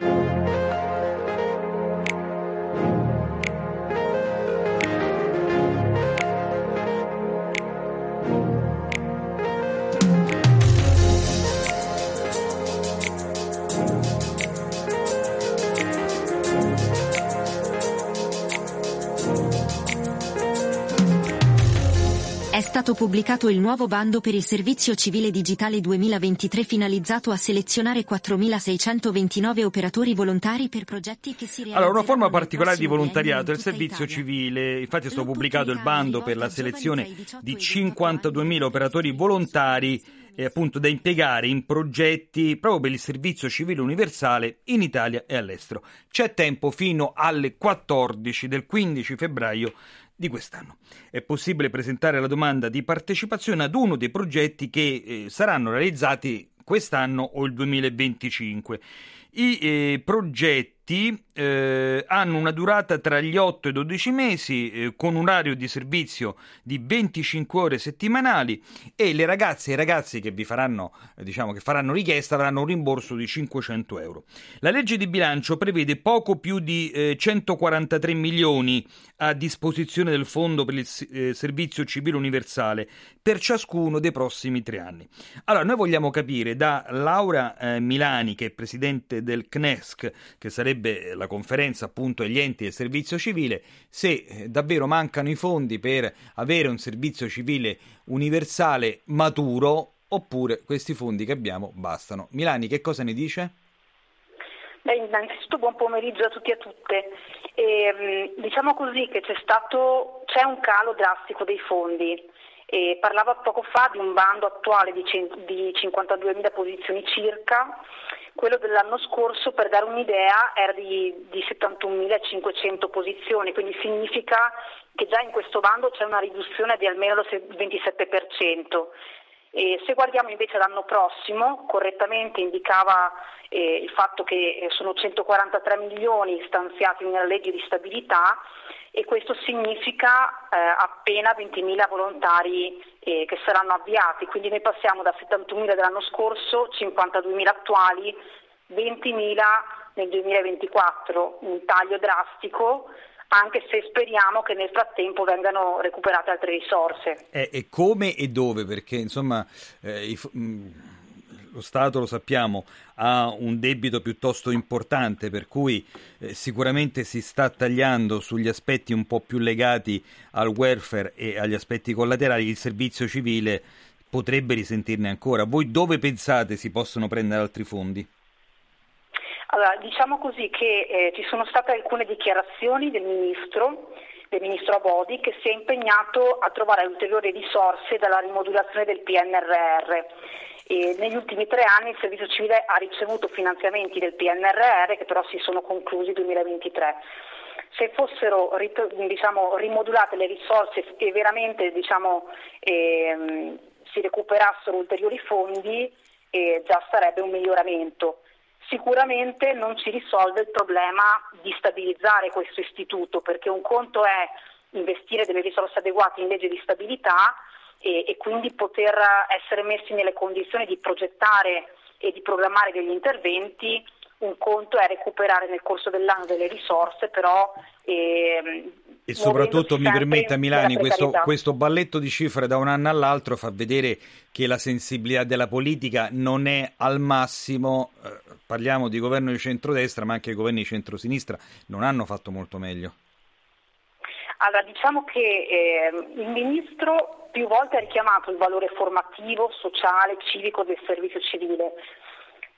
Stato pubblicato il nuovo bando per il Servizio Civile Digitale 2023 finalizzato a selezionare 4.629 operatori volontari per progetti che si realizzano. Allora, una forma particolare di volontariato è il servizio civile. Infatti è stato pubblicato il bando per la selezione di 52.000 operatori volontari eh, appunto da impiegare in progetti proprio per il servizio civile universale in Italia e all'estero. C'è tempo fino alle 14 del 15 febbraio di quest'anno. È possibile presentare la domanda di partecipazione ad uno dei progetti che eh, saranno realizzati quest'anno o il 2025. I eh, progetti eh, hanno una durata tra gli 8 e i 12 mesi eh, con un orario di servizio di 25 ore settimanali e le ragazze e i ragazzi che vi faranno, eh, diciamo, che faranno richiesta avranno un rimborso di 500 euro. La legge di bilancio prevede poco più di 143 eh, milioni a disposizione del Fondo per il eh, Servizio Civile Universale per ciascuno dei prossimi tre anni. Allora, noi vogliamo capire da Laura Milani, che è presidente del CNESC, che sarebbe sarebbe la conferenza appunto degli enti del servizio civile, se eh, davvero mancano i fondi per avere un servizio civile universale maturo oppure questi fondi che abbiamo bastano. Milani, che cosa ne dice? Beh, innanzitutto buon pomeriggio a tutti e a tutte. E, ehm, diciamo così che c'è, stato, c'è un calo drastico dei fondi. E parlava poco fa di un bando attuale di, di 52.000 posizioni circa quello dell'anno scorso, per dare un'idea, era di, di 71.500 posizioni, quindi significa che già in questo bando c'è una riduzione di almeno il 27%. E se guardiamo invece l'anno prossimo, correttamente indicava eh, il fatto che eh, sono 143 milioni stanziati nella legge di stabilità e questo significa eh, appena 20.000 volontari eh, che saranno avviati, quindi noi passiamo da 71.000 dell'anno scorso, 52.000 attuali, 20.000 nel 2024, un taglio drastico anche se speriamo che nel frattempo vengano recuperate altre risorse. Eh, e come e dove? Perché insomma eh, i, mh, lo Stato, lo sappiamo, ha un debito piuttosto importante, per cui eh, sicuramente si sta tagliando sugli aspetti un po' più legati al welfare e agli aspetti collaterali, il servizio civile potrebbe risentirne ancora. Voi dove pensate si possono prendere altri fondi? Allora, diciamo così che eh, ci sono state alcune dichiarazioni del Ministro, del Ministro Abodi, che si è impegnato a trovare ulteriori risorse dalla rimodulazione del PNRR. E negli ultimi tre anni il Servizio Civile ha ricevuto finanziamenti del PNRR che però si sono conclusi nel 2023 se fossero diciamo, rimodulate le risorse e veramente diciamo, ehm, si recuperassero ulteriori fondi, eh, già sarebbe un miglioramento. Sicuramente non ci risolve il problema di stabilizzare questo istituto, perché un conto è investire delle risorse adeguate in legge di stabilità e, e quindi poter essere messi nelle condizioni di progettare e di programmare degli interventi un conto è recuperare nel corso dell'anno delle risorse, però eh, e soprattutto mi permetta Milani, questo, questo, balletto di cifre da un anno all'altro fa vedere che la sensibilità della politica non è al massimo, eh, parliamo di governo di centrodestra ma anche i governi di centrosinistra non hanno fatto molto meglio. Allora diciamo che eh, il Ministro più volte ha richiamato il valore formativo, sociale, civico del servizio civile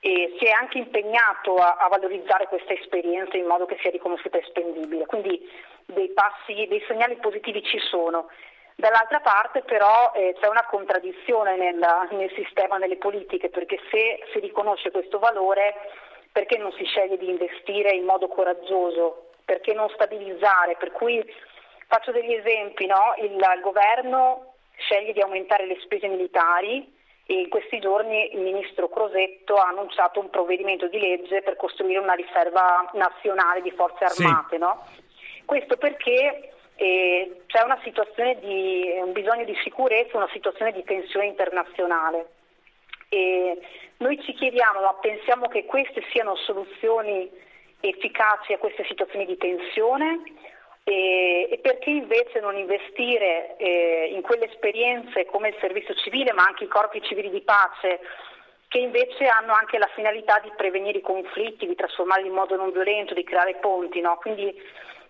e si è anche impegnato a, a, valorizzare questa esperienza in modo che sia riconosciuta e spendibile. Quindi dei passi, dei segnali positivi ci sono. Dall'altra parte però eh, c'è una contraddizione nel, nel sistema, nelle politiche, perché se si riconosce questo valore, perché non si sceglie di investire in modo coraggioso? Perché non stabilizzare? Per cui faccio degli esempi, no? il, il governo sceglie di aumentare le spese militari, e in questi giorni il ministro Crosetto ha annunciato un provvedimento di legge per costruire una riserva nazionale di forze armate. Sì. No? Questo perché eh, c'è una situazione di un bisogno di sicurezza, una situazione di tensione internazionale. E noi ci chiediamo, ma pensiamo che queste siano soluzioni efficaci a queste situazioni di tensione? E, e perché invece non investire eh, in quelle esperienze come il servizio civile, ma anche i corpi civili di pace, che invece hanno anche la finalità di prevenire i conflitti, di trasformarli in modo non violento, di creare ponti. No? Quindi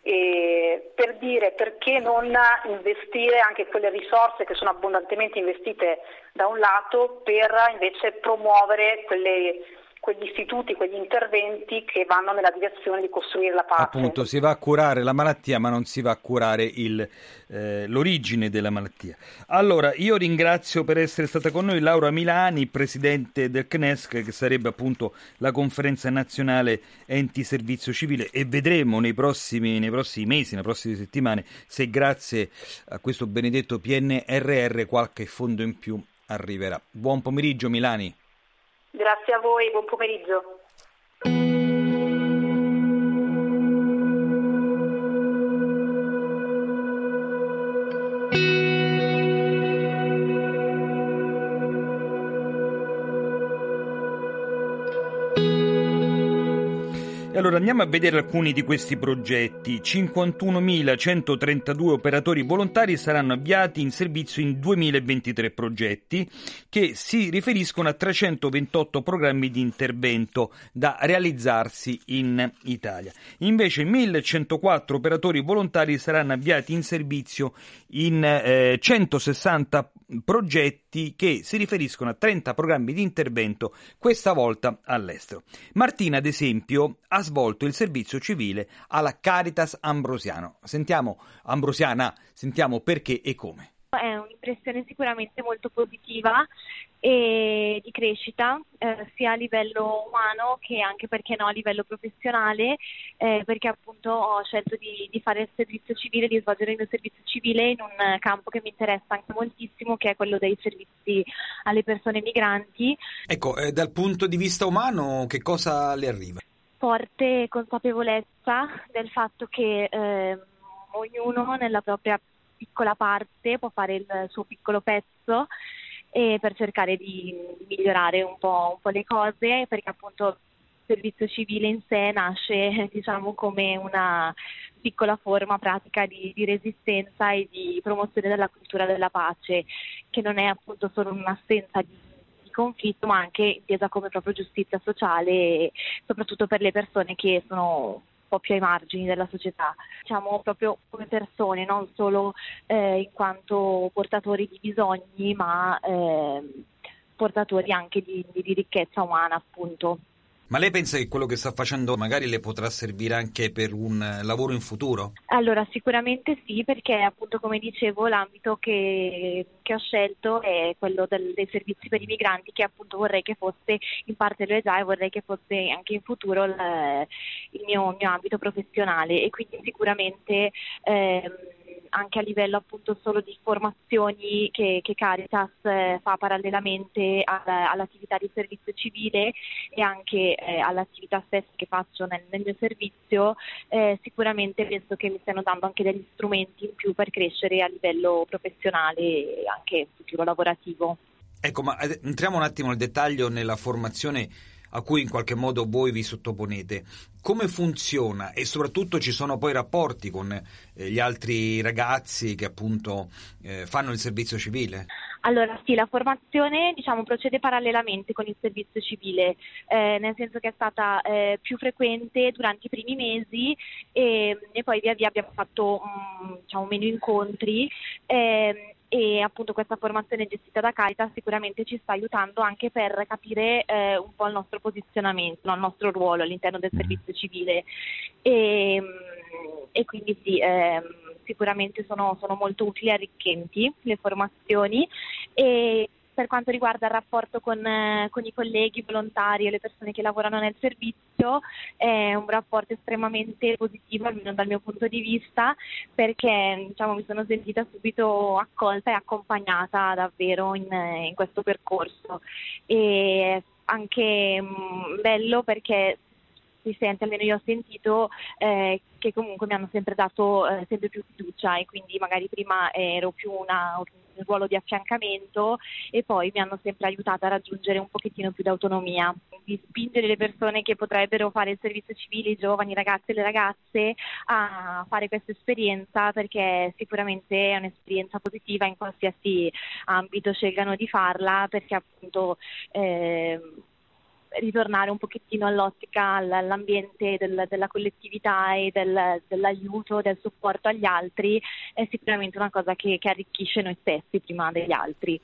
eh, per dire perché non investire anche quelle risorse che sono abbondantemente investite da un lato per invece promuovere quelle quegli istituti, quegli interventi che vanno nella direzione di costruire la pace. Appunto, si va a curare la malattia, ma non si va a curare il, eh, l'origine della malattia. Allora, io ringrazio per essere stata con noi Laura Milani, presidente del CNESC, che sarebbe appunto la conferenza nazionale enti servizio civile, e vedremo nei prossimi, nei prossimi mesi, nelle prossime settimane, se grazie a questo benedetto PNRR qualche fondo in più arriverà. Buon pomeriggio Milani. Grazie a voi, buon pomeriggio. Allora andiamo a vedere alcuni di questi progetti. 51.132 operatori volontari saranno avviati in servizio in 2023 progetti che si riferiscono a 328 programmi di intervento da realizzarsi in Italia. Invece 1.104 operatori volontari saranno avviati in servizio in eh, 160 progetti che si riferiscono a 30 programmi di intervento, questa volta all'estero. Martina, ad esempio, ha svolto il servizio civile alla Caritas Ambrosiano. Sentiamo, Ambrosiana, sentiamo perché e come. È un'impressione sicuramente molto positiva e di crescita eh, sia a livello umano che anche perché no a livello professionale eh, perché appunto ho scelto di, di, fare il servizio civile, di svolgere il mio servizio civile in un campo che mi interessa anche moltissimo che è quello dei servizi alle persone migranti. Ecco, eh, dal punto di vista umano che cosa le arriva? Forte consapevolezza del fatto che ehm, ognuno nella propria piccola parte può fare il suo piccolo pezzo per cercare di migliorare un po', un po', le cose perché appunto il servizio civile in sé nasce [laughs] diciamo come una piccola forma pratica di, di, resistenza e di promozione della cultura della pace che non è appunto solo un'assenza di, di conflitto, ma anche intesa come proprio giustizia sociale, soprattutto per le persone che sono un po' più ai margini della società, diciamo proprio come persone, non solo eh, in quanto portatori di bisogni, ma eh, portatori anche di, di ricchezza umana, appunto. Ma lei pensa che quello che sta facendo magari le potrà servire anche per un eh, lavoro in futuro? Allora, sicuramente sì, perché appunto come dicevo l'ambito che, che ho scelto è quello del, dei servizi per i migranti che appunto vorrei che fosse, in parte lo è già e vorrei che fosse anche in futuro il, il, mio, il mio, ambito professionale e quindi sicuramente... Ehm, anche a livello appunto solo di formazioni che, che Caritas eh, fa parallelamente al, all'attività di servizio civile e anche eh, all'attività stessa che faccio nel, nel mio servizio, eh, sicuramente penso che mi stiano dando anche degli strumenti in più per crescere a livello professionale e anche futuro lavorativo. Ecco, ma eh, entriamo un attimo nel dettaglio nella formazione a cui in qualche modo voi vi sottoponete. Come funziona e soprattutto ci sono poi rapporti con eh, gli altri ragazzi che appunto eh, fanno il servizio civile? Allora sì, la formazione diciamo, procede parallelamente con il servizio civile, eh, nel senso che è stata eh, più frequente durante i primi mesi e, e poi via via abbiamo fatto mh, mm, diciamo, meno incontri. Eh, e appunto questa formazione gestita da Caritas sicuramente ci sta aiutando anche per capire eh, un po' il nostro posizionamento, no? il nostro ruolo all'interno del servizio civile e, e quindi sì, eh, sicuramente sono, sono, molto utili e arricchenti le formazioni e per quanto riguarda il rapporto con, eh, con, i colleghi volontari e le persone che lavorano nel servizio, è un rapporto estremamente positivo, almeno dal mio punto di vista, perché diciamo, mi sono sentita subito accolta e accompagnata davvero in, in questo percorso. E anche mh, mm, bello perché si sente, almeno io ho sentito, eh, che comunque mi hanno sempre dato eh, sempre più fiducia e quindi magari prima ero più una, un ruolo di affiancamento e poi mi hanno sempre aiutato a raggiungere un pochettino più d'autonomia, di spingere le persone che potrebbero fare il servizio civile, i giovani, i ragazzi e le ragazze a fare questa esperienza perché sicuramente è un'esperienza positiva in qualsiasi ambito scelgano di farla perché appunto eh, ritornare un pochettino all'ottica, all'ambiente del, della collettività e del, dell'aiuto, del supporto agli altri è sicuramente una cosa che, che arricchisce noi stessi prima degli altri.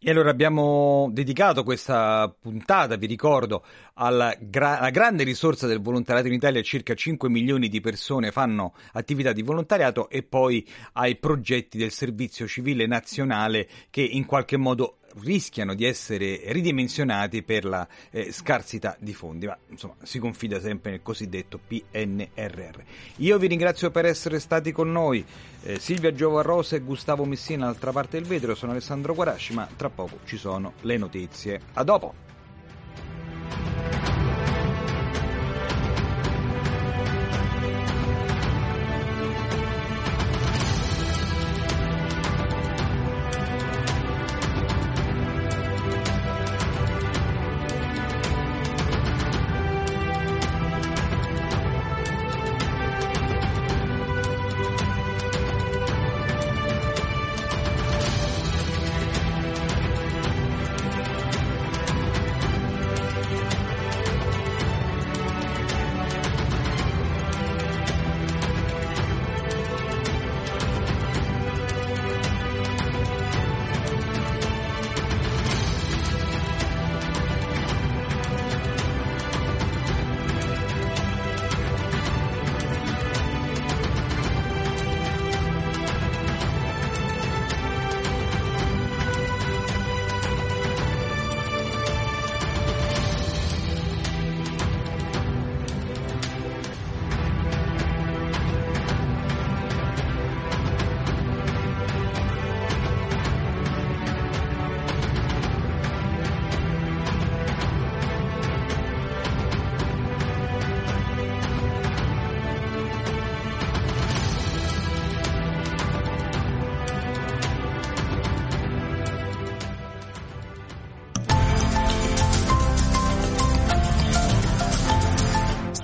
E allora abbiamo dedicato questa puntata, vi ricordo, alla, gra- alla, grande risorsa del volontariato in Italia, circa 5 milioni di persone fanno attività di volontariato e poi ai progetti del servizio civile nazionale che in qualche modo rischiano di essere ridimensionati per la eh, scarsità di fondi, ma insomma si confida sempre nel cosiddetto PNRR. Io vi ringrazio per essere stati con noi, eh, Silvia Giovarrosa e Gustavo Messina dall'altra parte del vetro, sono Alessandro Guarasci, ma tra poco ci sono le notizie. A dopo!